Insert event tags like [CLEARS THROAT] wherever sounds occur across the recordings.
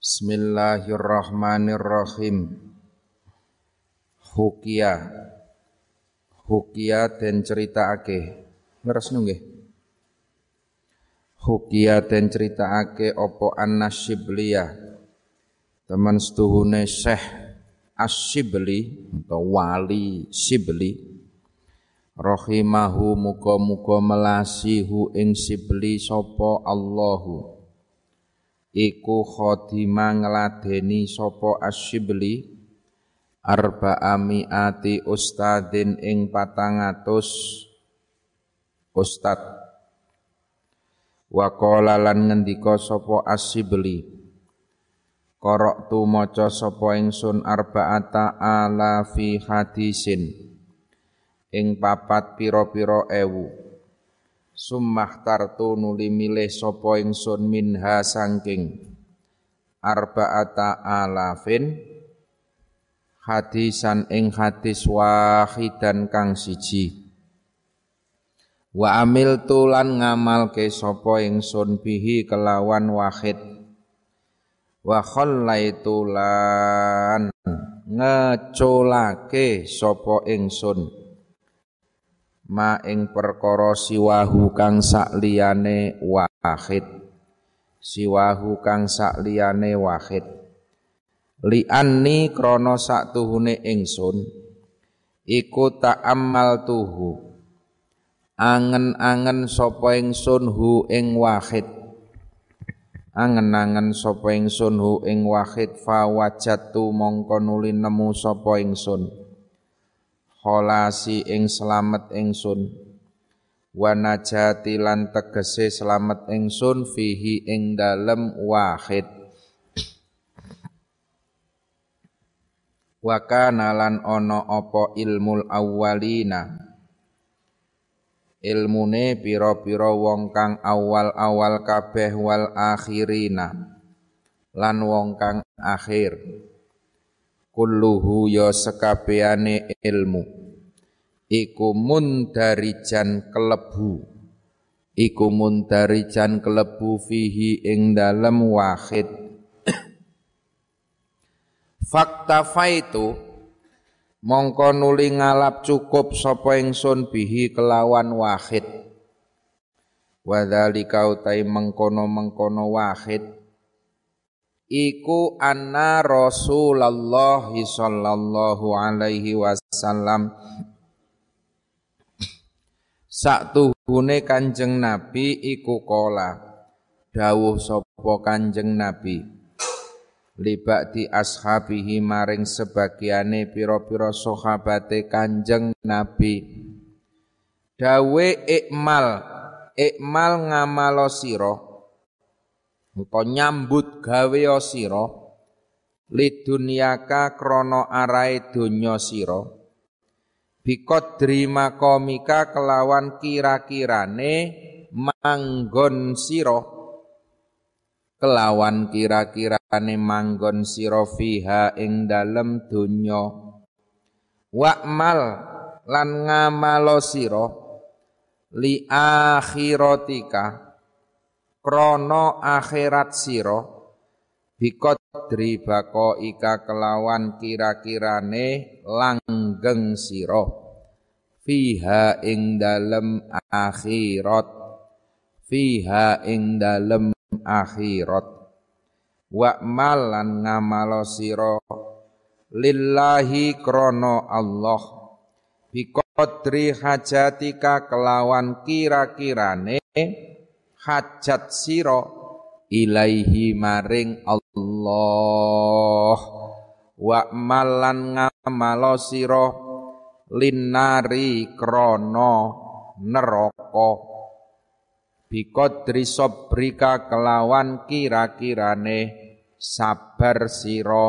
Bismillahirrahmanirrahim. Hukia. Hukia den ceritakake. Ngeres nggih. Hukia den ceritakake opo An-Nasyibliyah. Teman setuhune Syekh Asyibli atau wali Sibli rahimahu muga-muga melasihu ing Sibli sapa Allahu iku khotima ngladeni sapa asyibli. Arba'amiati ustadin ing patangatus ustad. Wa qala lan ngendika sapa asyibli. Korok tu maca sapa ingsun arba'ata ala fi hadisin. Ing papat pira-pira ewu summah tartu nuli milih sapa ingsun minha sangking arba'ata alafin hadisan ing hadis wahidan kang siji. Wa amil tulan ngamal ke sapa ingsun bihi kelawan wahid. Wa khallaitu lan ngecolake sapa ingsun ma ing perkara siwahu kang sakliyane wahid. Siwahu kang sakliyane wahid. Li anni krana saktuhune ingsun iku ta'ammal tuhu. Angen-angen sapa ingsun hu ing wahid. Angen-angen sapa ingsun hu ing wahid fa wajatu mongko nuli nemu sapa ingsun kholasi ing slamet ingsun. Wa najati lan tegese slamet ingsun fihi ing dalem wahid. Wa kana lan ana apa ilmul awwalina? Ilmune pira-pira wong kang awal-awal kabeh wal akhirina. Lan wong kang akhir kulluhu ya sekabehane ilmu. Iku mundarijan kelebu. Iku mundarijan kelebu fihi ing dalem wahid. [COUGHS] Fakta faitu mongko nuli ngalap cukup sapa ingsun bihi kelawan wahid. Wadzalika utai mengkono-mengkono wahid iku anna Rasulullah sallallahu alaihi wasallam. Saktuhune Kanjeng Nabi iku kola. Dawuh sapa Kanjeng Nabi? Libak di ashabihi maring sebagiane pira-pira sahabate Kanjeng Nabi. Dawe ikmal. Ikmal ngamalo sira utawa nyambut gawe sira lidunyaka krana arae donya sira. Biqadri makomika kelawan kira-kirane manggon sira. Kelawan kira-kirane manggon sira fiha ing dalem donya. Wa'mal lan ngamalo sira. Li akhiratika krono akhirat siro biqadri ika kelawan kira-kirane langgeng siro fiha ing dalem akhirat. Fiha ing dalem akhirat. Wa malan ngamalo siro lillahi krono Allah. Biqadri hajatika kelawan kira-kirane hajat siro ilaihi maring Allah. Wa malan ngamalo siro linari krono neraka. Biqadri sabrika kelawan kira-kirane sabar siro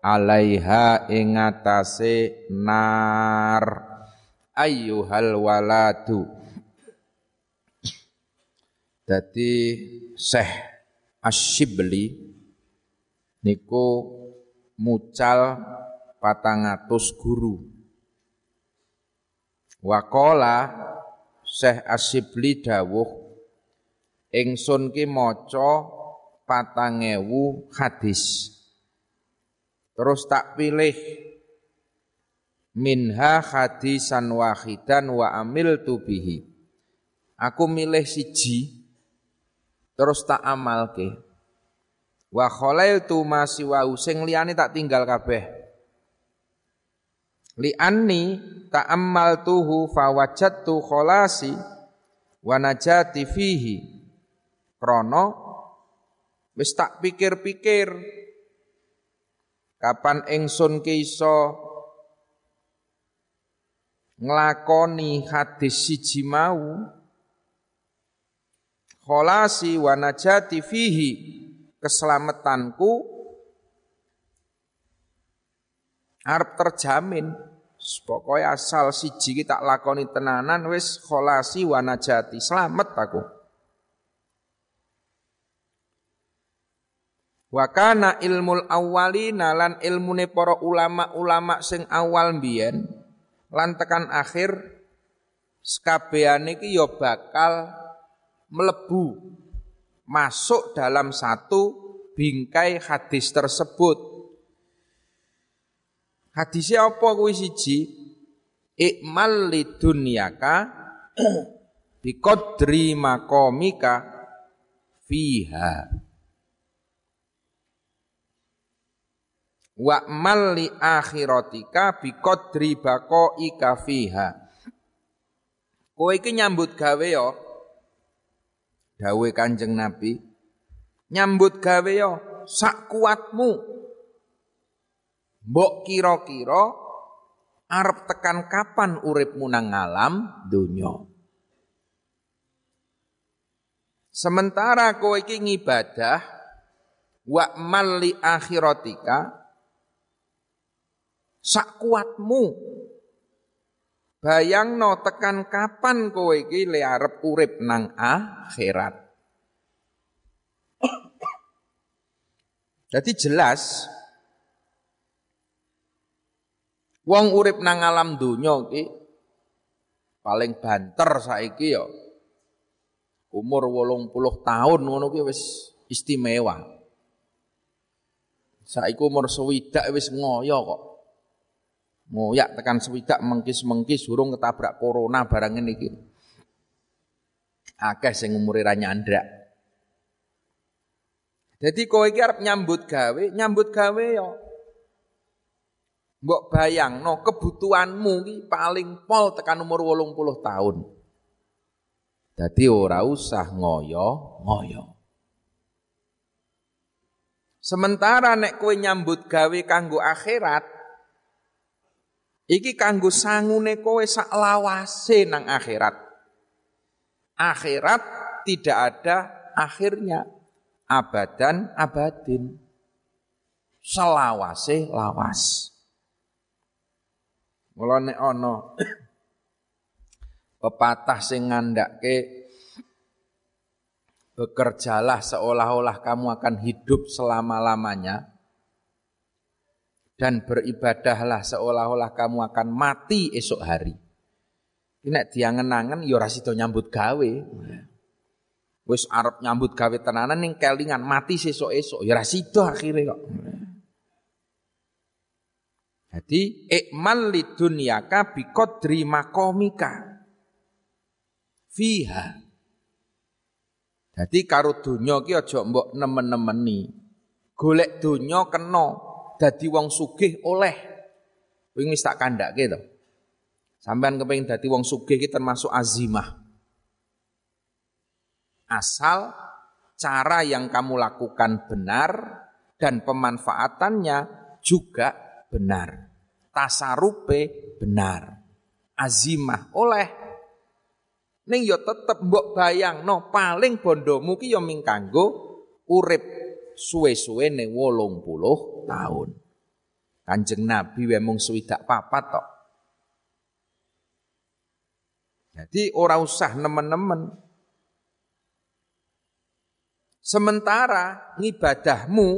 alaiha ing atase nar. Ayyuhal waladu Dadi Syekh Asyibli niku mucal patangatus guru. Wakola Syekh Asyibli dawuh ingsun ki maca patangewu hadis. Terus tak pilih minha hadisan wahidan wa amil tubihi. Aku milih siji terus tak amal ke. Wa tu masih wa sing liyane tak tinggal kabeh. Li anni tuhu fawajadtu kholasi wa najati fihi. Krono wis tak pikir-pikir kapan ingsun ki iso nglakoni hadis siji mau kholasi wa najati fihi. Keselamatanku arep terjamin. Pokoknya asal siji kita lakoni tenanan wis kholasi wa najati. Selamat aku. Wakana ilmul awwalina lan ilmune para ulama-ulama sing awal mbiyen lan tekan akhir sekabehane iki ya bakal melebu masuk dalam satu bingkai hadis tersebut. Hadisnya apa kuwi siji? Ikmal lidunyaka [CLEARS THROAT] biqadri maqamika fiha. wa mal li akhiratika bi qadri baqaika fiha kowe iki nyambut gawe ya dawuhe Kanjeng Nabi nyambut gawe ya sak kuatmu mbok kira-kira arep tekan kapan uripmu nang alam donya sementara kowe iki ngibadah wa mal li akhiratika sak kuatmu. Bayangno tekan kapan kowe iki le arep urip nang akhirat. Jadi jelas wong urip nang alam donya iki paling banter saiki ya umur 80 tahun ngono ki wis istimewa. Saiki umur sewidak wis ngoyo kok ngoyak tekan swidak mengkis-mengkis urung ketabrak corona barang ini iki. Akeh sing umure ra nyandrak. Jadi kowe iki arep nyambut gawe, nyambut gawe ya. Mbok bayangno kebutuhanmu iki paling pol tekan umur 80 tahun. Jadi ora usah ngoyo-ngoyo. Sementara nek kowe nyambut gawe kanggo akhirat, Iki kanggo sangune kowe sak lawase nang akhirat. Akhirat tidak ada akhirnya. Abadan abadin. Selawase lawas. Mula nek ana [CLEARS THROAT] pepatah sing ngandake bekerjalah seolah-olah kamu akan hidup selama-lamanya dan beribadahlah seolah-olah kamu akan mati esok hari. Ini diangen-angen ya ora nyambut gawe. Wis arep nyambut gawe tenanan ning kelingan mati sesuk-esuk ya ora sida akhire kok. Jadi ikmal lidunyaka bi qadri maqamika fiha. Jadi karo donya ki aja mbok nemen-nemeni. Golek donya kena dadi wong sugih oleh. Kuwi wis tak kandhake to. Sampean kepengin dadi wong sugih iki termasuk azimah. Asal cara yang kamu lakukan benar dan pemanfaatannya juga benar. Tasarupe benar. Azimah oleh ning yo tetep mbok bayangno paling bondomu ki yo ming kanggo urip suwe-suwe ning 80 tahun. Kanjeng Nabi wae mung swidak papat tok. Jadi ora usah nemen-nemen. Sementara ngibadahmu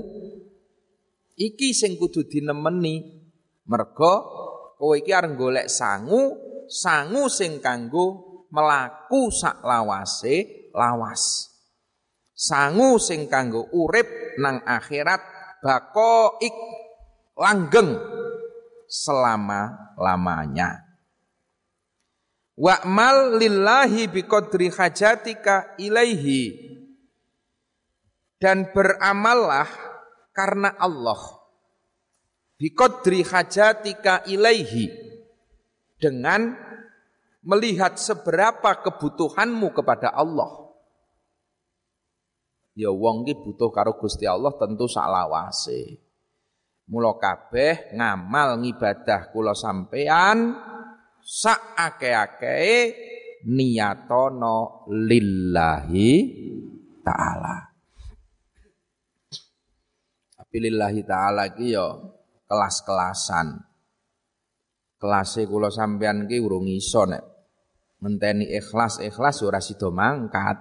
iki sing kudu dinemeni mergo kowe iki arep golek sangu, sangu sing kanggo melaku sak lawase lawas. Sangu sing kanggo urip nang akhirat ik langgeng selama-lamanya. Wa'mal lillahi biqadri hajatika ilaihi. Dan beramallah karena Allah. Biqadri hajatika ilaihi. Dengan melihat seberapa kebutuhanmu kepada Allah. Ya wong ki butuh karo Gusti Allah tentu saklawase. Mula kabeh ngamal ngibadah kula sampean sak ake-ake niyatono lillahi taala. Tapi lillahi taala ki ya kelas-kelasan. Kelase kula sampean ki urung iso nek ngenteni ikhlas-ikhlas ora sida mangkat.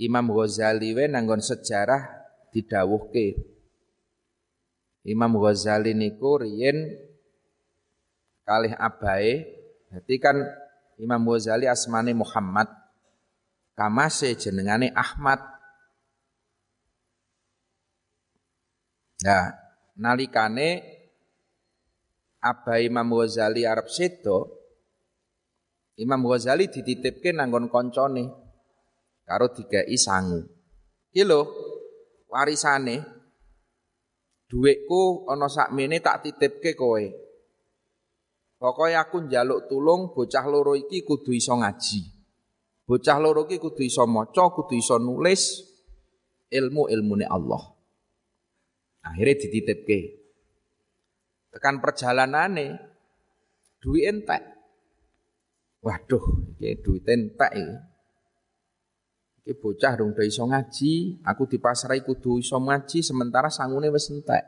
Imam Ghazali we nanggon sejarah didawuhke. Imam Ghazali niku riyen kalih abae, dadi kan Imam Ghazali asmane Muhammad, kamase jenengane Ahmad. Nah, nalikane abai Imam Ghazali Arab sedo, Imam Ghazali dititipke nanggon koncone karo dikai sangu. Iki lho warisane dhuwitku ana sakmene tak titipke kowe. Pokoke aku njaluk tulung bocah loro iki kudu iso ngaji. Bocah loro iki kudu iso maca, kudu iso nulis ilmu-ilmune Allah. Akhirnya dititipke. Tekan perjalanane duit entek. Waduh, iki duit entek iki. Iki bocah dong udah iso ngaji, aku dipasrai kudu iso ngaji sementara sangune wis entek.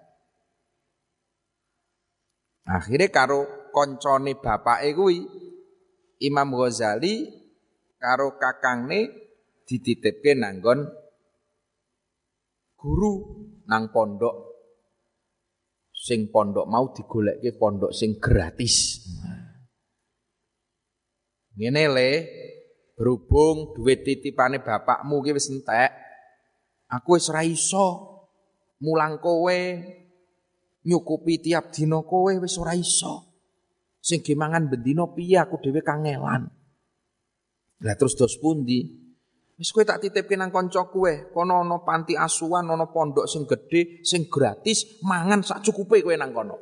Akhirnya karo koncone bapake kuwi Imam Ghazali karo kakangne dititipke nanggon guru nang pondok sing pondok mau digolekke pondok sing gratis. Ngene le, Berhubung duit titipane bapakmu ki wis entek, aku wis ora iso mulang kowe nyukupi tiap dina kowe wis ora iso. Sing gimangan bendina piye aku dhewe kangelan. Lah terus dos pundi? Wis kowe tak titipke nang kanca kowe, kono ana panti asuhan, ana pondok sing gedhe, sing gratis, mangan sak cukupe kowe nang kono.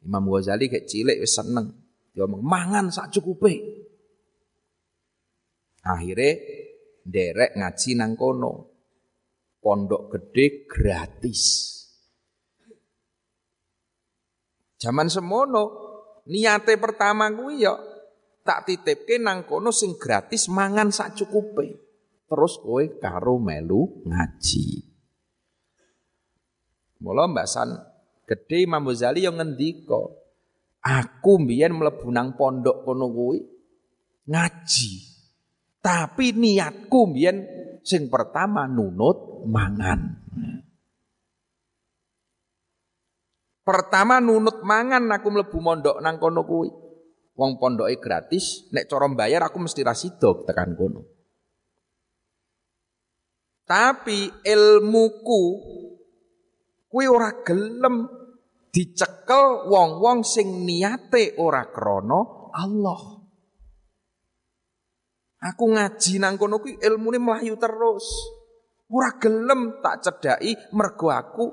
Imam Ghazali kayak cilik wis seneng. Dia ngomong mangan sak cukupe. Akhirnya derek ngaji nang kono. Pondok gede gratis. Zaman semono niate pertama kuwi ya tak titipke nang kono sing gratis mangan sak cukupe. Terus kowe karo melu ngaji. Mula Mbak San gede Imam Ghazali yang ngendika, aku mbiyen mlebu nang pondok kono kuwi ngaji. Tapi niatku mbiyen sing pertama nunut mangan. Pertama nunut mangan aku mlebu mondok nang kono kuwi. Wong pondoke gratis, nek cara bayar aku mesti ra sida tekan kono. Tapi ilmuku kuwi ora gelem dicekel wong-wong sing niate ora krana Allah. Aku ngaji nang kono kuwi ilmune mlayu terus. Ora gelem tak cedhaki mergo aku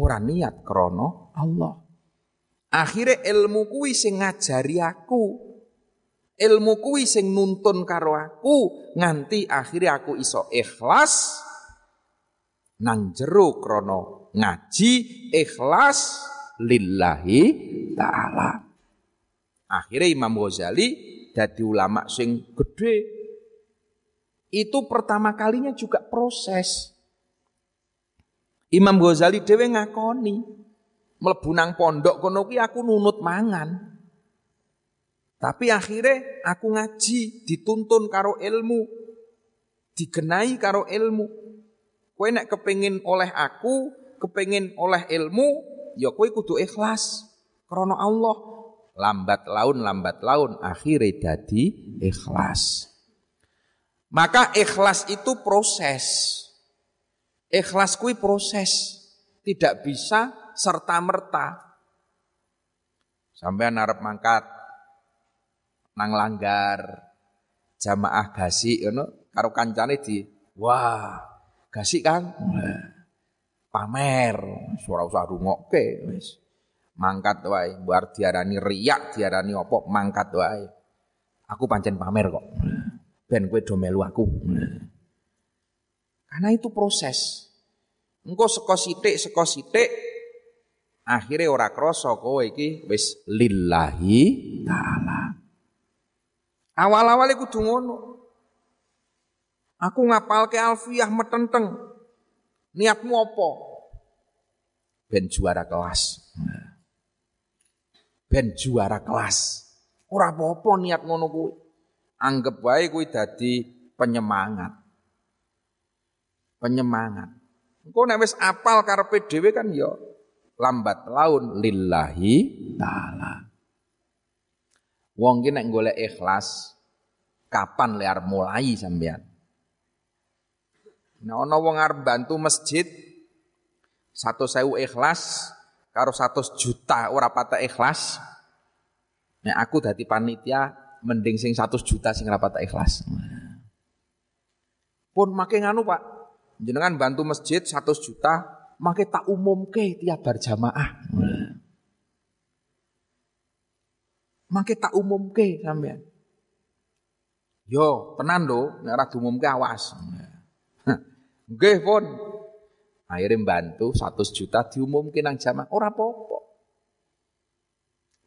ora niat krana Allah. Akhire ilmu kuwi sing ngajari aku. Ilmu kuwi sing nuntun karo aku nganti akhirnya aku iso ikhlas nang jero krana ngaji ikhlas lillahi taala. Akhirnya Imam Ghazali dadi ulama sing gede. Itu pertama kalinya juga proses. Imam Ghazali dhewe ngakoni mlebu nang pondok kono kuwi aku nunut mangan. Tapi akhirnya aku ngaji, dituntun karo ilmu, digenai karo ilmu. Kowe nek kepengin oleh aku, kepengin oleh ilmu, ya kowe kudu ikhlas. Karena Allah lambat laun lambat laun akhirnya dadi ikhlas Maka ikhlas itu proses. Ikhlas kui proses. Tidak bisa serta-merta. Sampai narap mangkat nang langgar jamaah gasi ngono karo kancane di wah gasi Kang pamer suara usah rungokke wis mangkat wae buar diarani riak diarani opo mangkat wae. Aku pancen pamer kok. Ben kowe do melu aku. Karena itu proses. Engko seko sithik seko sithik akhirnya ora krasa kowe iki wis lillahi taala. Awal-awal iku kudu ngono. Aku ngapalke alfiah metenteng. Niatmu apa? Ben juara kelas ben juara kelas. Ora apa-apa niat ngono kuwi. Anggap wae kuwi dadi penyemangat. Penyemangat. Engko nek wis apal karepe dhewe kan ya lambat laun lillahi taala. Wong ki nek golek ikhlas kapan liar mulai sampean? Nah ana wong arep bantu masjid satu sewu ikhlas karo 100 juta ora patah ikhlas. Nek aku dadi panitia mending sing 100 juta sing ora patah ikhlas. Pun makin nganu Pak. Jenengan bantu masjid 100 juta, make tak umumke tiap berjamaah. Make tak umumke sampean. Yo, tenan lho, nek ora diumumke awas. Nggih, pun. Akhirnya bantu 100 juta diumumkan nang jamaah. Ora apa-apa.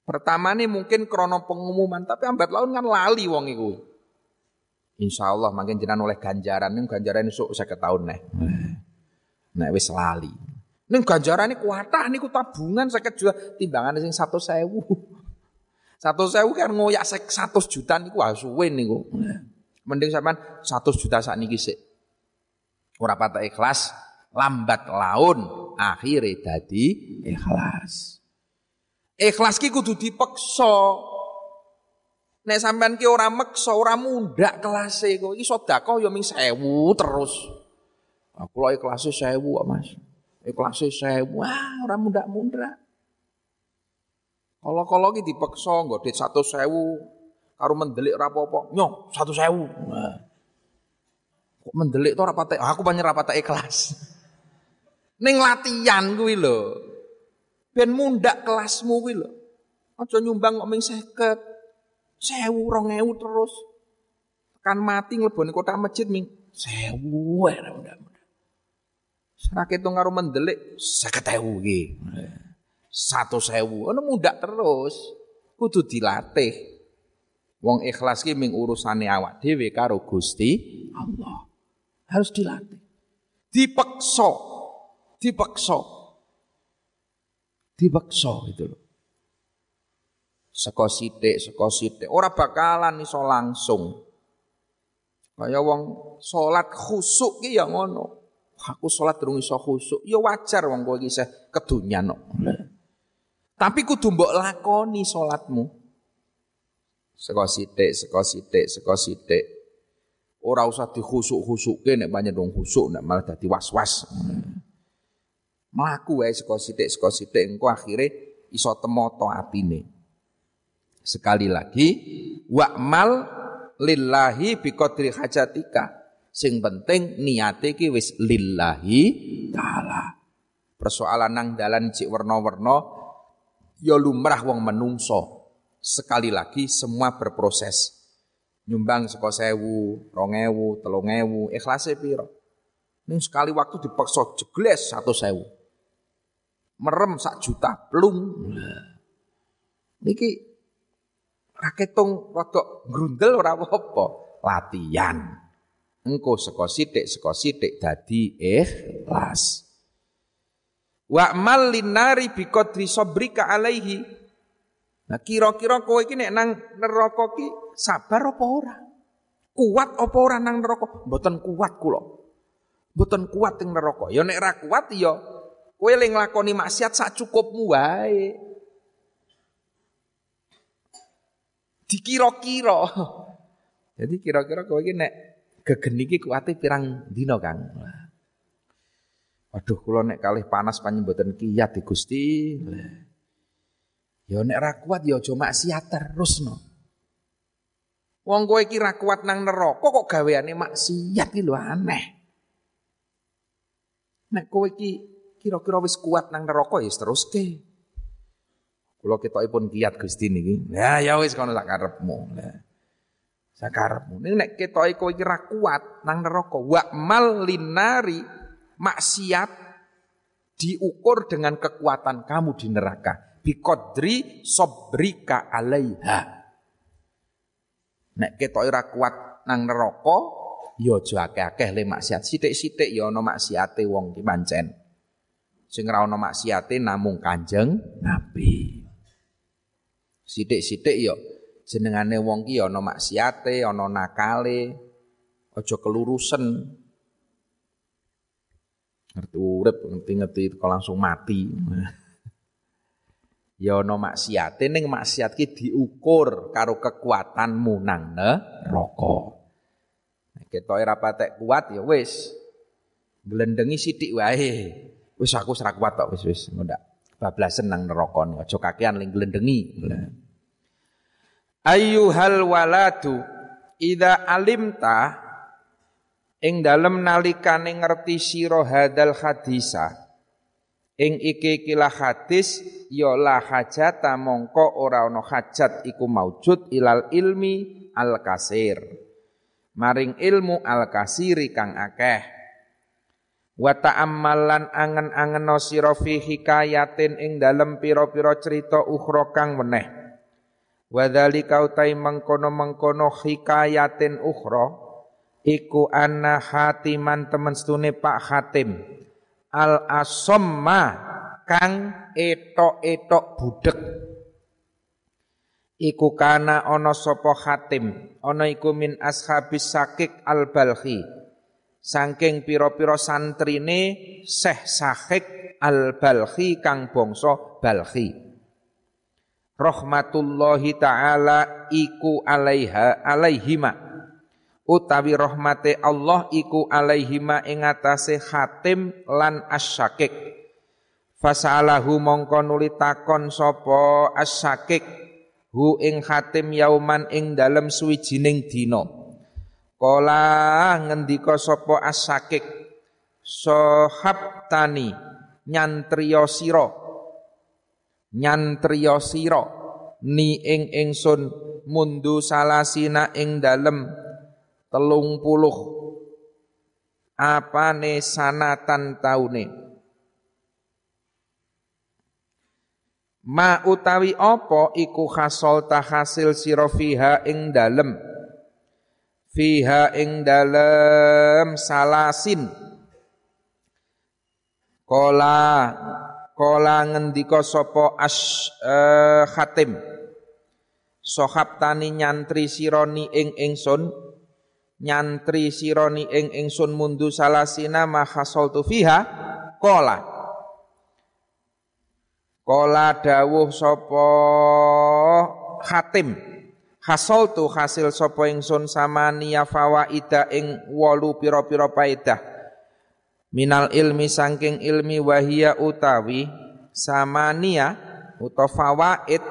Pertama nih mungkin krono pengumuman, tapi ambat laun kan lali wong iku. Insya Allah makin jenengan oleh ganjaran, nih ganjaran esuk saya tahun nih. Nek wis lali. Ning ganjaran ini kuatah niku tabungan saya juta timbangan sing satu sewu. Satu [LAUGHS] sewu kan ngoyak satu juta niku asuwe niku. Mending sampean satu juta saat niki sih. Ora patah ikhlas, lambat laun akhirnya dadi ikhlas. Ikhlas ki kudu dipeksa. Nek sampean ki ora meksa, ora mundak kelase kok. Iki sedekah ya ming sewu terus. Aku lho ikhlase sewu Mas. Ikhlase sewu. Wah, ora mundak-mundak. Kalau-kalau ki dipeksa nggo dit 100.000 karo mendelik ora apa-apa. Nyo, 100.000. Nah. Kok mendelik to ora aku banyak rapate ikhlas. Ning latihan kuwi lho. Ben mundak kelasmu kuwi lho. Aja nyumbang kok ming 50. 1000 2000 terus. Kan mati nglebone kota masjid ming 1000 ora mudah-mudah. Sarak itu ngaruh mendelik 50.000 iki. 100.000. Ono mundak terus. Kudu dilatih. Wong ikhlas ki ming urusane awak dhewe karo Gusti Allah. Harus dilatih. Dipeksa dipaksa. Dipaksa itu loh. Seko sithik, seko sithik. Ora bakalan iso langsung. Kaya wong salat khusuk ki ya ngono. Aku salat durung iso khusuk, ya wajar wong kowe iki isih kedunyan kok. Tapi kudu mbok lakoni salatmu. Seko sithik, seko sithik, seko usah dikhusuk-khusukke nek banyak dong khusuk nek malah dadi was-was. Melaku wae saka sithik saka sithik engko akhire iso temoto atine. Sekali lagi wa'mal lillahi biqadri hajatika. Sing penting niate iki wis lillahi taala. Persoalan nang dalan cik werna-werna ya lumrah wong menungso. Sekali lagi semua berproses. Nyumbang saka sewu, rongewu, telungewu, ikhlasnya piro. Ini sekali waktu dipaksa jegles satu sewu merem sak juta plung. Niki raketung rodok grundel ora apa-apa, latihan. Engko saka sithik saka sithik dadi ikhlas. Wa mal linari bi qadri alaihi. Nah kira-kira kowe iki nang neraka sabar apa ora? Kuat apa ora nang neraka? Mboten kuat kula. Mboten kuat ing neraka. Ya nek ra kuat ya Kowe le nglakoni maksiat sak cukupmu wae. Dikira-kira. [LAUGHS] Jadi kira-kira kowe iki nek gegen iki kuwate pirang dina, Kang? Waduh, kula nek kalih panas panjenengan kiyat di Gusti. Ya nek ra kuat ya aja maksiat terus no. Wong kowe iki ra kuat nang neraka kok gaweane maksiat iki lho aneh. Nek kowe iki kira-kira wis kuat nang neraka ya teruske. Kula ketokipun kiat Gusti niki. Ya ya wis kono sak karepmu. Lah. Sakarepmu. Ning nek ketoke kowe iki ra kuat nang neraka, wa mal linari maksiat diukur dengan kekuatan kamu di neraka biqadri sobrika alaiha. Nek ketok ora kuat nang neraka, ya aja akeh-akeh le maksiat. Sithik-sithik ya ana maksiate wong ki pancen. Sing ora ana maksiate namung Kanjeng Nabi. Sithik-sithik ya jenengane wong ki ya ana maksiate, ana nakale, aja kelurusen. Ngerti urip, ngerti-ngerti kok langsung mati [LAUGHS] ya ana maksiate ning maksiat ki diukur karo kekuatanmu nang neraka. Ketoke ora patek kuat ya wis nglendengi sithik wae. Wis aku ora kuat tok wis wis ngondak. Bablasen nang neraka aja kakean ling nglendengi. Ayyuhal waladu idza alimta ing dalem nalikane ngerti sira hadal hadisa Ing iki kila hadis ya la hajata mongko ora ana hajat iku maujud ilal ilmi al kasir. Maring ilmu al kasiri kang akeh. Wa ta'ammalan angen-angen sira fi hikayatin ing dalem pira-pira cerita ukhra kang weneh. Wa dzalika utai mengkono-mengkono hikayatin ukhra iku anna hatiman temen stune Pak Hatim al asomma kang etok-etok budek iku kana ana sapa khatim? Ana iku min ashabis sakik al balhi saking pira-pira santrine Syekh Sakik al balhi kang bangsa balhi rahmatullahi taala iku alaiha alaihima. Utawi rahmate Allah iku alaihima ing atase Hatim lan Asyakik fasalahu mongko nuli takon sapa Asyakik hu ing Hatim yauman ing dalem suwijining dina Kala ngendika sapa Asyakik tani nyantriya sira. Nyantriya sira ni ing ingsun mundu salasina ing dalem telung puluh apane sanatan taune? Ma utawi apa iku khasol hasil sira fiha ing dalem fiha ing dalem salasin kola kola ngendika sapa as uh, khatim. Sohab tani nyantri sironi ing ingsun. Nyantri sironi ing ingsun mundu salasina ma khasaltu fiha kola. Kola dawuh sapa hatim tu hasil sapa ingsun samania fawaida ing wolu pira-pira paedah minal ilmi sangking ilmi wahia utawi samania utawa fawaid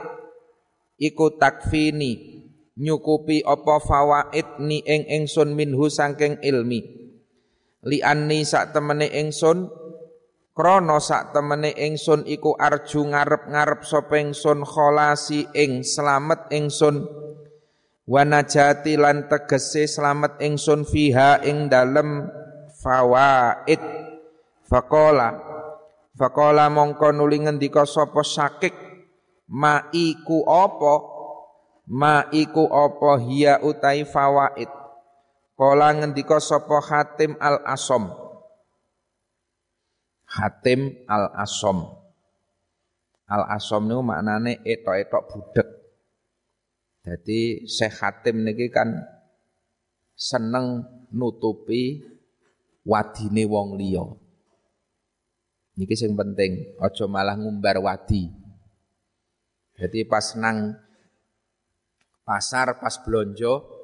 iku takfini nyukupi apa fawaid ni ing ingsun minhu sangking ilmi. Li anni sak temene ingsun krana sak temene ingsun iku arju ngarep-ngarep sapa ingsun kholasi ing slamet ingsun wa najati lan tegese slamet ingsun fiha ing dalem fawaid. Faqala faqala mongko nuli ngendika sapa sakik? Ma iku apa? Ma iku apa hiya utai fawaid? Kala ngendika sapa Hatim al Asom Hatim al Asom al Asom niku maknane etok-etok budek jadi Syekh Hatim niki kan seneng nutupi wadine wong liya niki sing penting aja malah ngumbar wadi jadi pas nang pasar pas blonjo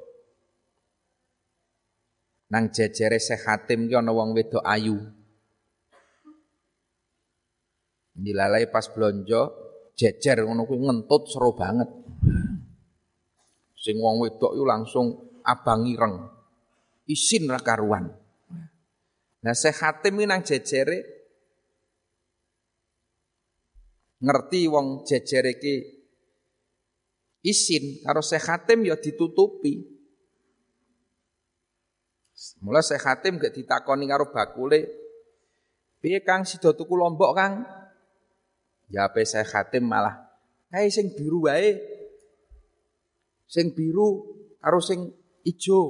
Nang jejere Syekh Hatim ki ana wong wedok ayu. Dilalai pas blonjo jejer ngono kuwi ngentut seru banget. Sing wong wedok itu langsung abang ireng. Isin ra karuan. Nah Syekh Hatim nang jejere ngerti wong jejere ki isin karo Syekh Hatim ya ditutupi. Mula Syekh Hatim gak ditakoni karo bakule, "Piye Kang sida tuku lombok, Kang?" Jawabe Syekh Hatim malah, "Kae sing biru wae." Sing biru karo sing ijo.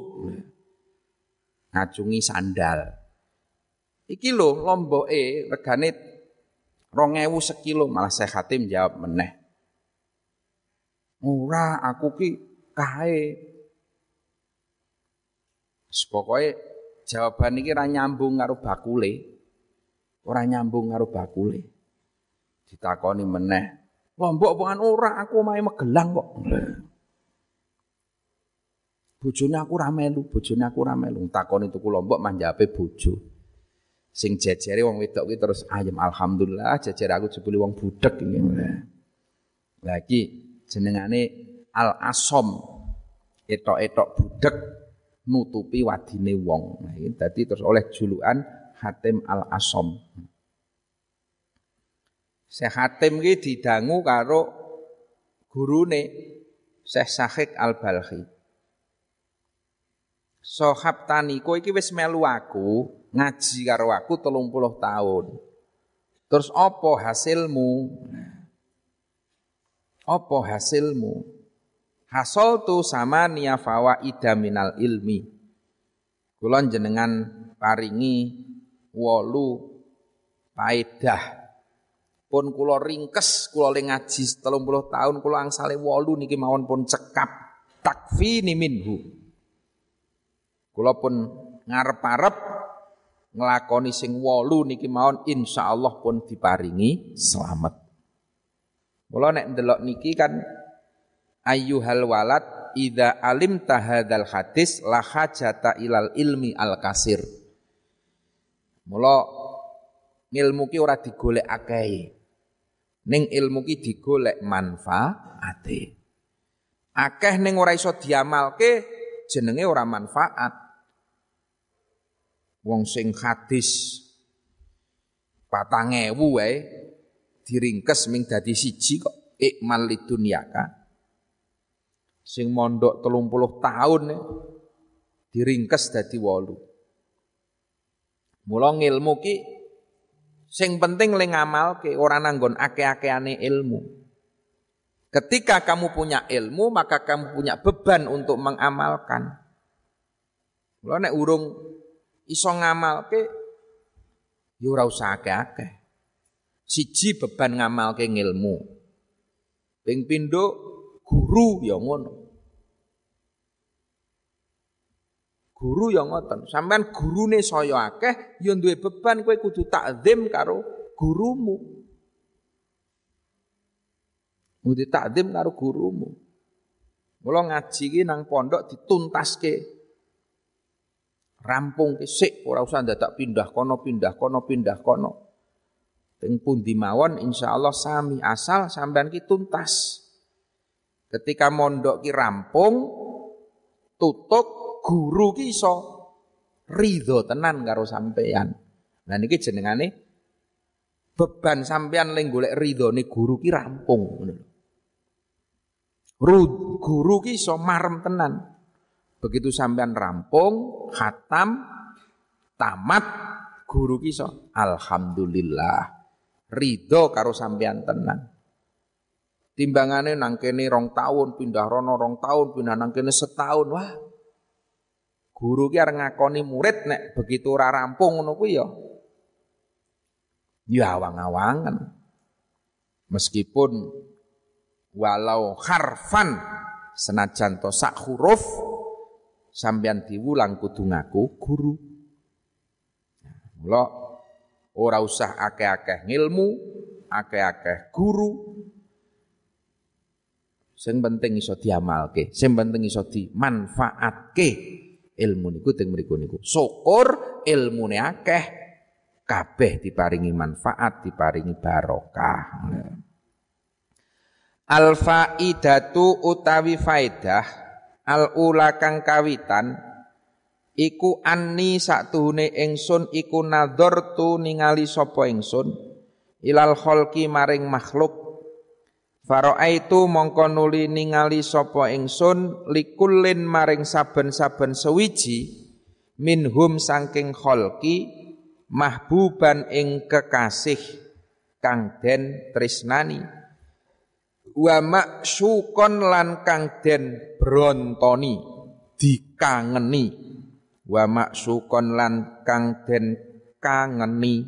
Ngacungi sandal. Iki lho lomboke regane 2000 sekilo malah Syekh Hatim jawab meneh. Ora aku ki kae Pokoke jawaban iki ora nyambung karo bakule. Ora nyambung karo bakule. Ditakoni meneh. Lombok bukan ora, aku main Magelang kok. Bojone aku ora melu, bojone aku ora melu. Takoni tuku Lombok manjape bojo. Sing jejere wong wedok kuwi terus ayem alhamdulillah jejer aku jebule wong budek iki. Lah iki jenengane Al Asom. Etok-etok budek nutupi wadine wong. Nah, tadi terus oleh julukan Hatim Al Asom. Syekh Hatim ki didangu karo gurune Syekh Sahik Al Sohab taniko iki wis melu aku ngaji karo aku telung puluh tahun. Terus apa hasilmu? Apa hasilmu? Hasol tu sama niyafawa ida minal ilmi. Kulon jenengan paringi wolu paedah. Pun kulo ringkes, kulo le ngaji telung puluh tahun, kulo angsale wolu niki mawon pun cekap. Takfi minhu. Kulo pun ngarep-arep ngelakoni sing wolu niki mawon insyaallah pun diparingi selamat. Kulo nek ndelok niki kan ayyuhal walad idza alim tahadal hadis la hajata ilal ilmi al kasir. Mula ilmu ki ora digolek akeh. Ning ilmu ki digolek manfaate. Akeh ning ora iso diamalke jenenge ora manfaat. Wong sing hadis patang ewu wae diringkes ming dadi siji kok ikmal lidunyaka sing mondok telung puluh tahun nih, diringkes dadi wolu. Mula ilmu ki sing penting le ngamal ke orang nanggon ake-akeane ilmu. Ketika kamu punya ilmu, maka kamu punya beban untuk mengamalkan. Mula nek urung iso ngamal ke, ya ora usah akeh-akeh. Siji beban ngamal ke ilmu. Ping pindho guru ya ngono. Guru yang ngoten. Sampean gurune saya akeh ya duwe beban kowe kudu takzim karo gurumu. Kudu takzim karo gurumu. Mula ngaji ki nang pondok dituntaske. Rampung ki sik ora usah dadak pindah kono pindah kono pindah kono. Teng pundi mawon insyaallah sami asal sampean ki tuntas. Ketika mondok ki rampung, tutup guru ki iso ridho tenan karo sampean. Nah niki jenengane beban sampean ling golek ridhone guru ki rampung Guru ki iso marem tenan. Begitu sampean rampung, khatam, tamat, guru ki iso alhamdulillah ridho karo sampean tenan. Timbangane nang kene rong tahun pindah rono rong tahun pindah nang kene setahun. Wah. Guru ki ngakoni murid nek begitu ora rampung ngono kuwi ya. Ya awang-awangan. Meskipun walau harfan senajan to sak huruf sampean diwulang kudu ngaku guru. Mula ora usah akeh-akeh ngilmu, akeh-akeh guru, Sing penting iso diamalke, sing penting iso dimanfaatke. ilmu niku teng mriku niku. Syukur ilmune akeh kabeh diparingi manfaat, diparingi barokah. Al faidatu utawi faidah al ula kang kawitan iku anni saktuhune ingsun iku tu ningali sapa ingsun ilal kholqi maring makhluk. Faro'aitu mongko nuli ningali sapa ingsun likullin maring saben-saben sewiji minhum saking kholki mahbuban ing kekasih kang den tresnani wa maksukon lan kang den brontoni dikangeni. Wa maksukon lan kang den kangeni.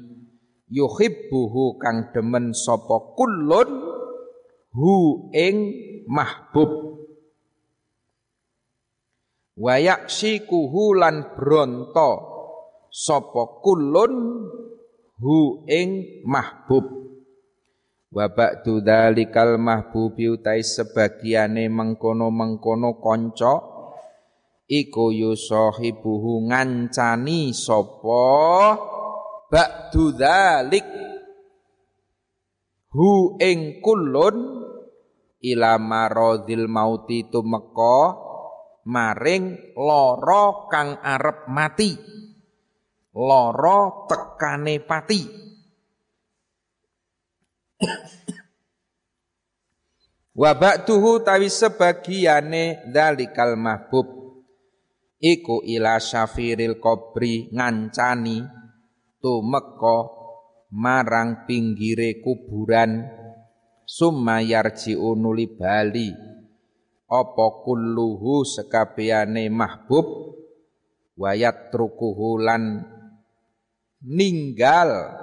Yuhibbuhu kang demen sapa kullun hu ing mahbub. Wayak sikuhu lan bronto sapa kulun hu ing mahbub wa ba'du dzalikal mahbubi utai sebagiane mengkono-mengkono kanca iku yusahibuhu ngancani sapa? Ba'du dzalik. Hu ing kulun ila maradil mauti tumeka maring lara kang arep mati lara tekane pati wa ba'duhu tawi sebagiane dalikal mahbub. Iku ila syafiril qabri ngancani tumeka marang pinggire kuburan. Summa bali. Apa kulluhu sekabehane mahbub? Wayat ninggal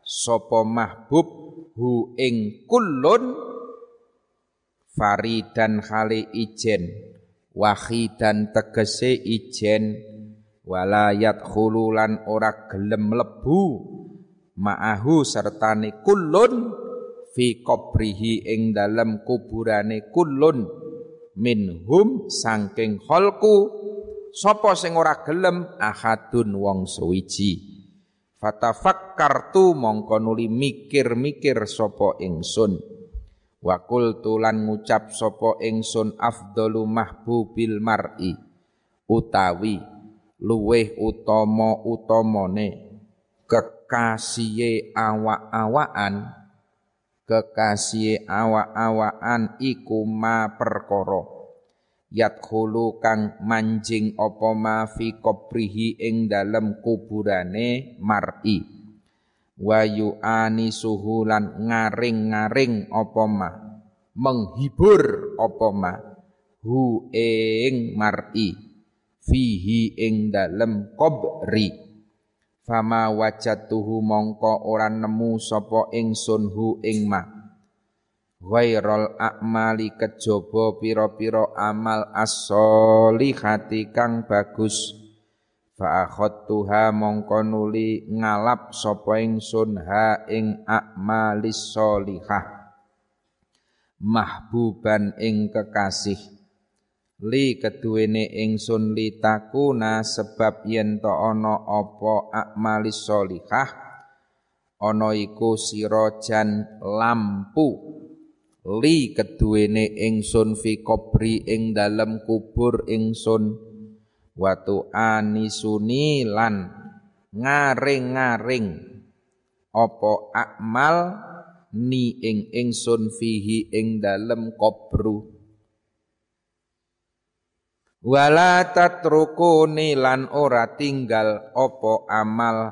sapa mahbub hu ing kullun faridan khali ijen wahidan tegese ijen walayat khululan ora gelem lebu ma'ahu sertane kullun fi qabrihi ing dalam kuburane kulun minhum sangking kholku sapa sing ora gelem ahadun wong suwiji fatafakkartu mongko nuli mikir-mikir sapa ingsun. Wa qultu lan ngucap sapa ingsun afdalu mahbubil mar'i utawi luweh utama utamane kekasihe awak-awakan kekasih awa-awaan iku ma yadkhulu kang manjing apa ma fi qabrihi ing dalem kuburane mar'i. Wa yu'anisuhu lan ngaring-ngaring apa ma. Menghibur apa ma. Hu ing mar'i. Fihi ing dalem qabri fama wajatuhu mongko ora nemu sapa ingsun hu ing ma ghairul a'mali kejaba pira-pira amal as-solihati kang bagus. Fa akhadtuha mongko nuli ngalap sapa ingsun ha ing a'malis solihah. Mahbuban ing kekasih. Li keduwene li takuna sebab yen to ana apa akmalis solihah ana iku sirojan lampu li keduwene ingsun fi kubri ing dalem kubur ingsun. Watu anisuni lan ngaring-ngaring. Apa akmal ni ing ingsun fihi ing dalem kubru wala tatrukuni lan ora tinggal opo amal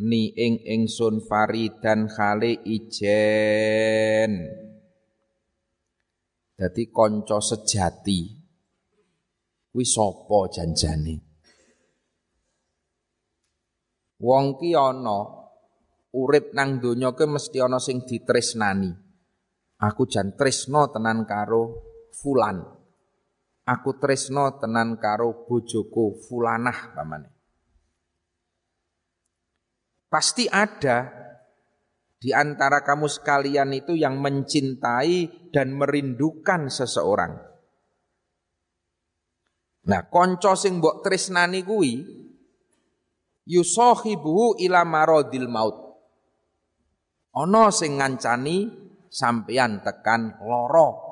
ni ing ingsun faridan khali ijen dadi kanca sejati kuwi sapa wong ki ana urip nang donya ke mesti ana sing ditresnani. Aku jan tresno tenan karo fulan. Aku tresno tenan karo bojoku fulanah pamane. Pasti ada di antara kamu sekalian itu yang mencintai dan merindukan seseorang. Nah, kanca sing mbok tresnani kuwi yusahibu ila maradil maut. Ana sing ngancani sampeyan tekan loro.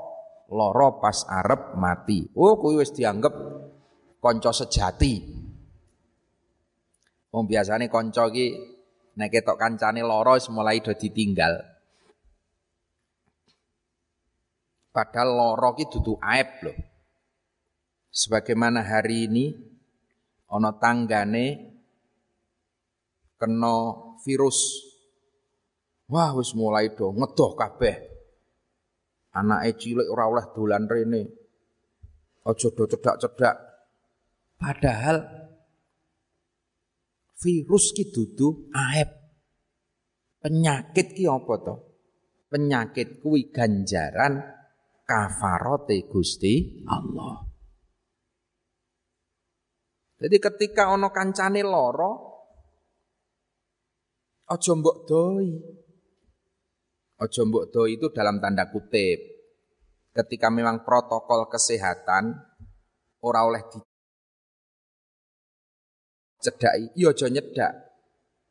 Loro pas arep mati. Oh, kuwi wis dianggap kanca sejati. Wong biasane kanca iki nek ketok kancane loro mulai do ditinggal. Padahal loro ki dudu aib loh. Sebagaimana hari ini ana tanggane kena virus. Wah wis mulai do ngedoh kabeh. Anake cilik ora oleh dolan rene. Aja do cedak-cedak. Padahal virus ki dudu aib. Penyakit ki apa to? Penyakit kuwi ganjaran kafarote Gusti Allah. Jadi ketika ono kancane loro, Ojo mbok doi. Ojo mbok doi itu dalam tanda kutip. Ketika memang protokol kesehatan ora oleh di cedai, iya aja nyedak.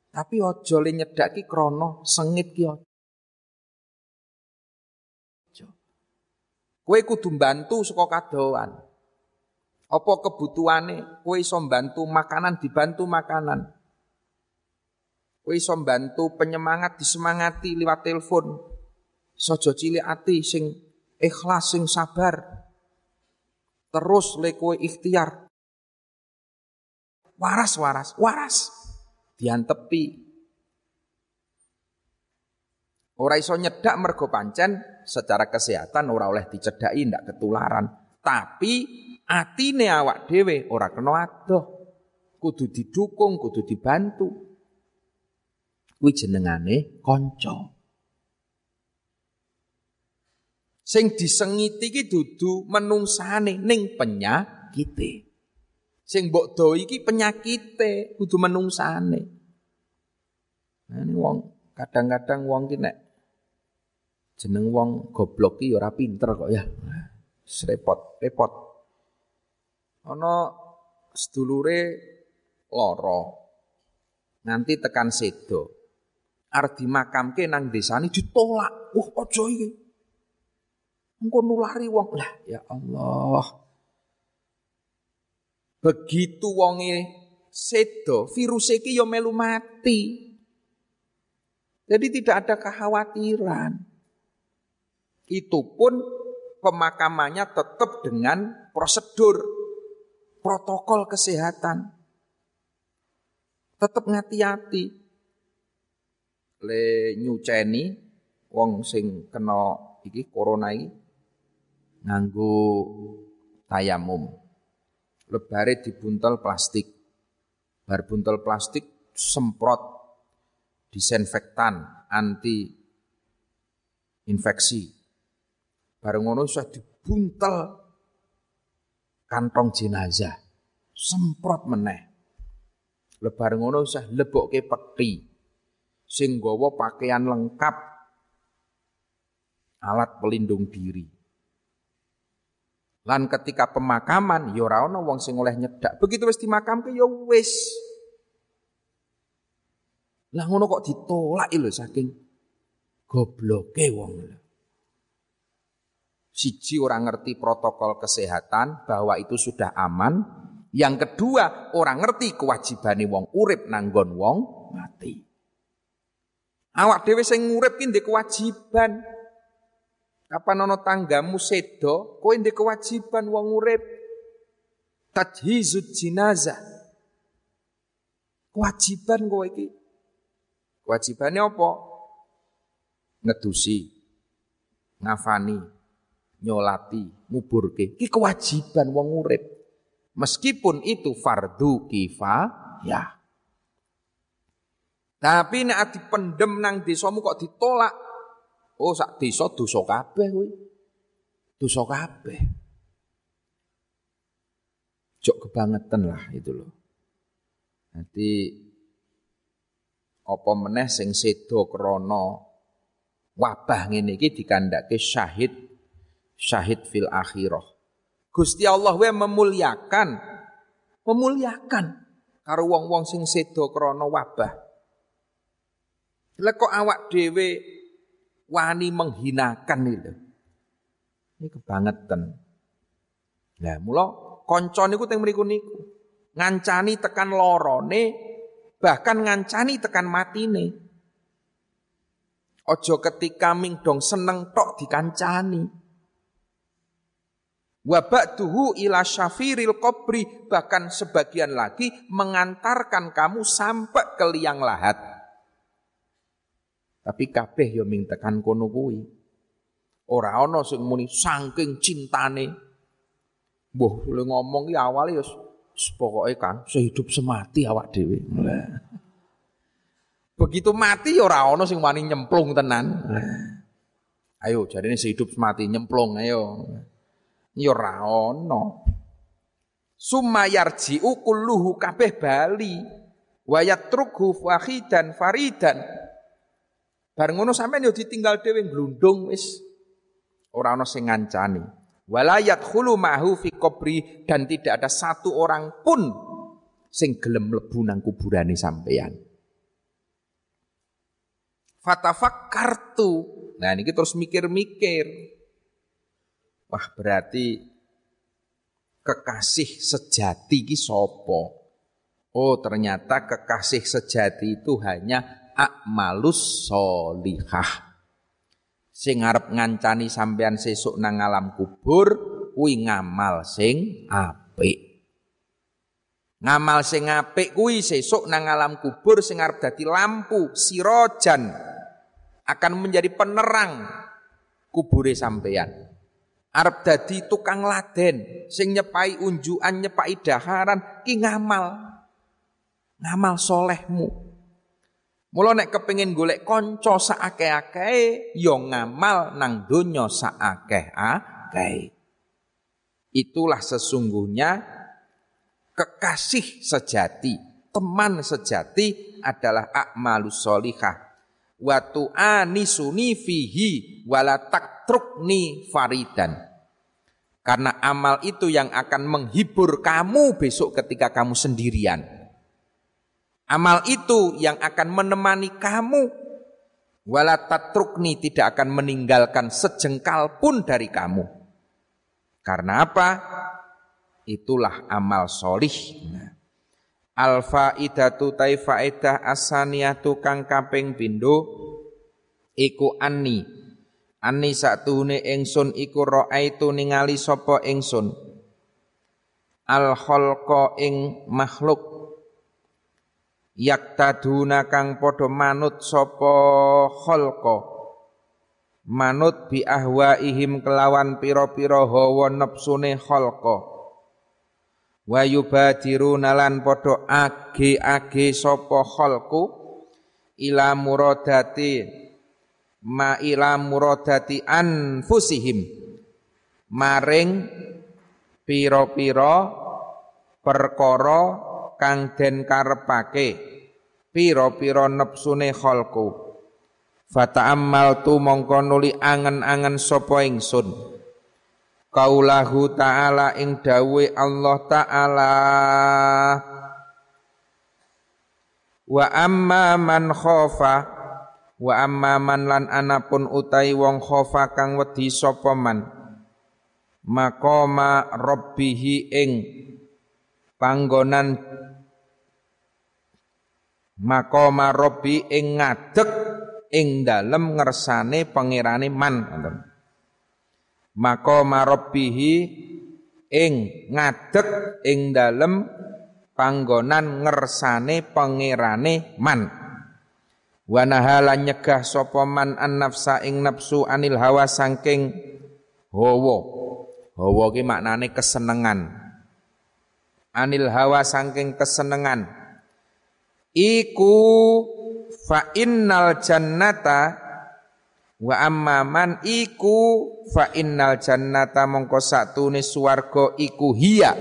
Tapi ojo le nyedak ki krono sengit ki Kowe kudu bantu saka kadoan. Apa kebutuhane kowe iso bantu makanan dibantu makanan. Kowe iso bantu penyemangat disemangati lewat telepon. Sojo cilik ati sing ikhlas sing sabar. Terus le kowe ikhtiar. Waras waras waras diantepi. Ora iso nyedak mergo pancen secara kesehatan ora oleh dicedaki ndak ketularan. Tapi atine awak dhewe ora kena adoh. Kudu didukung, kudu dibantu kuwi jenengane kanca. Sing disengiti iki dudu menungsane ning penyakite. Sing mbok do iki penyakite, kudu menungsane. Nah, ini wong kadang-kadang wong ki nek jeneng wong goblok ki ya ora pinter kok ya. Repot, repot. Ana sedulure loro. Nanti tekan sedo arep dimakamke nang desane ditolak. Wah, aja iki. Engko nulari wong. Lah, ya Allah. Begitu wonge sedo, virus iki ya melu mati. Jadi tidak ada kekhawatiran. Itu pun pemakamannya tetap dengan prosedur protokol kesehatan. Tetap ngati-hati le nyuceni wong sing kena iki corona iki nganggo tayamum. Lebare dibuntel plastik. Bar buntel plastik semprot disinfektan anti infeksi. Bareng ngono sudah dibuntel kantong jenazah. Semprot meneh. Lebar ngono usah lebokke peti sing gawa pakaian lengkap alat pelindung diri. Lan ketika pemakaman ya ora wong sing oleh nyedak. Begitu wis dimakamke ya wis. Lah ngono kok ditolak lho saking gobloke wong. Siji orang ngerti protokol kesehatan bahwa itu sudah aman. Yang kedua, orang ngerti kewajibane wong urip nanggon wong mati. Awak dhewe sing ngurip ki ndek kewajiban. Kapan ana tanggamu sedo, kowe ndek kewajiban wong urip. Tajhizud jinazah. Kewajiban kowe iki. Kewajibane apa? Ngedusi, ngafani, nyolati, nguburke. Iki kewajiban wong urip. Meskipun itu fardu kifayah. Tapi nek dipendem nang desamu kok ditolak. Oh sak desa dosa kabeh kuwi. Dosa kabeh. Jok kebangetan lah itu loh. Nanti apa meneh sing sedo krana wabah ngene iki dikandhake syahid syahid fil akhirah. Gusti Allah wae memuliakan memuliakan karo wong-wong sing sedo krana wabah. Lek kok awak dhewe wani menghinakan itu. Ini kebangetan. Nah, mula kanca niku teng mriku niku. Ngancani tekan lorone, bahkan ngancani tekan matine. Ojo ketika ming dong seneng tok dikancani. Wabakduhu ila syafiril kobri bahkan sebagian lagi mengantarkan kamu sampai ke liang lahat. Tapi kabeh yo ming tekan kono kuwi. Ora ana sing muni saking cintane. Mbah ngomong ki awale ya pokoke kan sehidup semati awak dhewe. [LAUGHS] Begitu mati ya ora ana sing wani nyemplung tenan. Ayo jarine sehidup semati nyemplung ayo ya ora ana summa kulluhu kabeh bali. Wa yatrukhu fahidan faridan. Bareng ngono sampean yo ditinggal dhewe glundung wis. Ora ana sing ngancani. Wala yadkhulu ma'hu fi qabri dan tidak ada satu orang pun sing gelem mlebu nang kuburane sampean fatafakkartu nah ini terus mikir-mikir Wah berarti kekasih sejati ki sopo. Oh ternyata kekasih sejati itu hanya akmalus solihah. Sing arep ngancani sampean sesuk nang alam kubur kuwi ngamal sing apik. Ngamal sing apik kuwi sesuk nang alam kubur sing arep dadi lampu sirojan akan menjadi penerang kubure sampean arep dadi tukang laden sing nyepai unjukan nyepai daharan ki ngamal. Ngamal solehmu. Mula nek kepengin golek kanca saakeh-akeh ya ngamal nang donya saakeh-akeh. Itulah sesungguhnya kekasih sejati teman sejati adalah akmalus solihah wa tu'anisuni fihi wala taktrukni faridan. Karena amal itu yang akan menghibur kamu besok ketika kamu sendirian. Amal itu yang akan menemani kamu wala tatrukni tidak akan meninggalkan sejengkal pun dari kamu. Karena apa? Itulah amal solih. Nah, Al faidatu tai faedah asaniyatu kang kaping pindho iku anni. Anni satune ingsun iku raaitu ningali sapa ingsun. Al khalqa ing makhluk yaktaduna kang padha manut sapa khalqa manut bi ahwaihim kelawan pira-pira hawa nepsune khalqa wa yubadiruna lan padha age-age sapa khalqu ila muradati ma ila muradati anfusihim. Maring pira-pira perkara kang den karepake pira-pira nepsune khalqu. Fata'ammaltu mongko nuli angen-angen sapa ingsun kaulahu ta'ala ing dawe Allah ta'ala. Wa amma man khofa wa amma man lan anapun utai wong khofa kang wedi sapa man. Maqama ing panggonan maqama rabbi ing ngadeg ing dalem ngersane pangerane man maqama rabbihi ing ngadeg ing dalem panggonan ngersane pangerane man. Wa nahala nyegah sapa man an nafsa ing nafsu anil hawa saking hawa. Hawa ki maknane kesenengan. Anil hawa saking kesenengan. Iku fa innal jannata Wa amma man iku fa innal jannata mongko satune swarga iku hiya.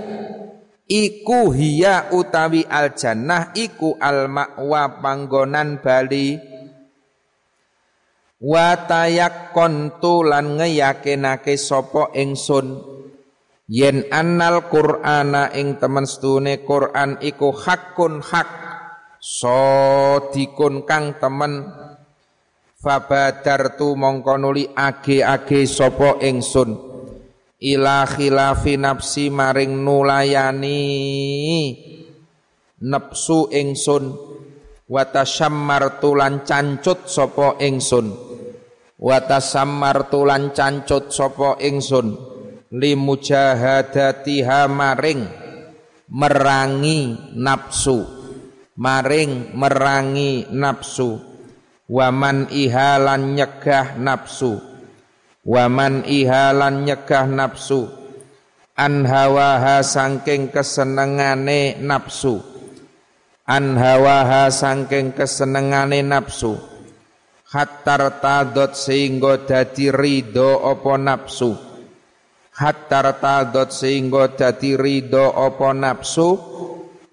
Iku hiya utawi al jannah iku al ma'wa panggonan bali. Wa tayakkon lan ngeyakinake sapa ingsun yen annal qur'ana ing temen stune Qur'an iku hakun hak sodikun kang temen fabadartu mongko nuli age-age sapa ingsun. Ila khilafi nafsi maring nulayani nafsu ingsun. Wa tasammartu lan cancut sapa ingsun. Wa tasammartu lan cancut sapa ingsun. Limujahadatiha maring merangi nafsu maring merangi nafsu waman ihalan nyegah nafsu. Waman ihalan nyegah nafsu. An hawaha sangking kesenengane nafsu. An hawaha sangking kesenengane nafsu. Hattar tadot sehingga dadi ridho opo nafsu. Hattar tadot sehingga dadi ridho opo nafsu.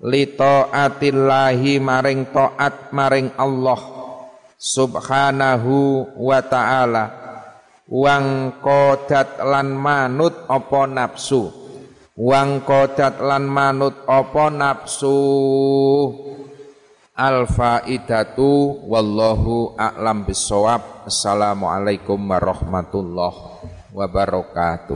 Li taatillahi maring taat maring Allah subhanahu wa ta'ala. Wang kodat lan manut apa nafsu wang kodat lan manut apa nafsu al faidatu wallahu a'lam bisawab assalamualaikum warahmatullahi wabarakatuh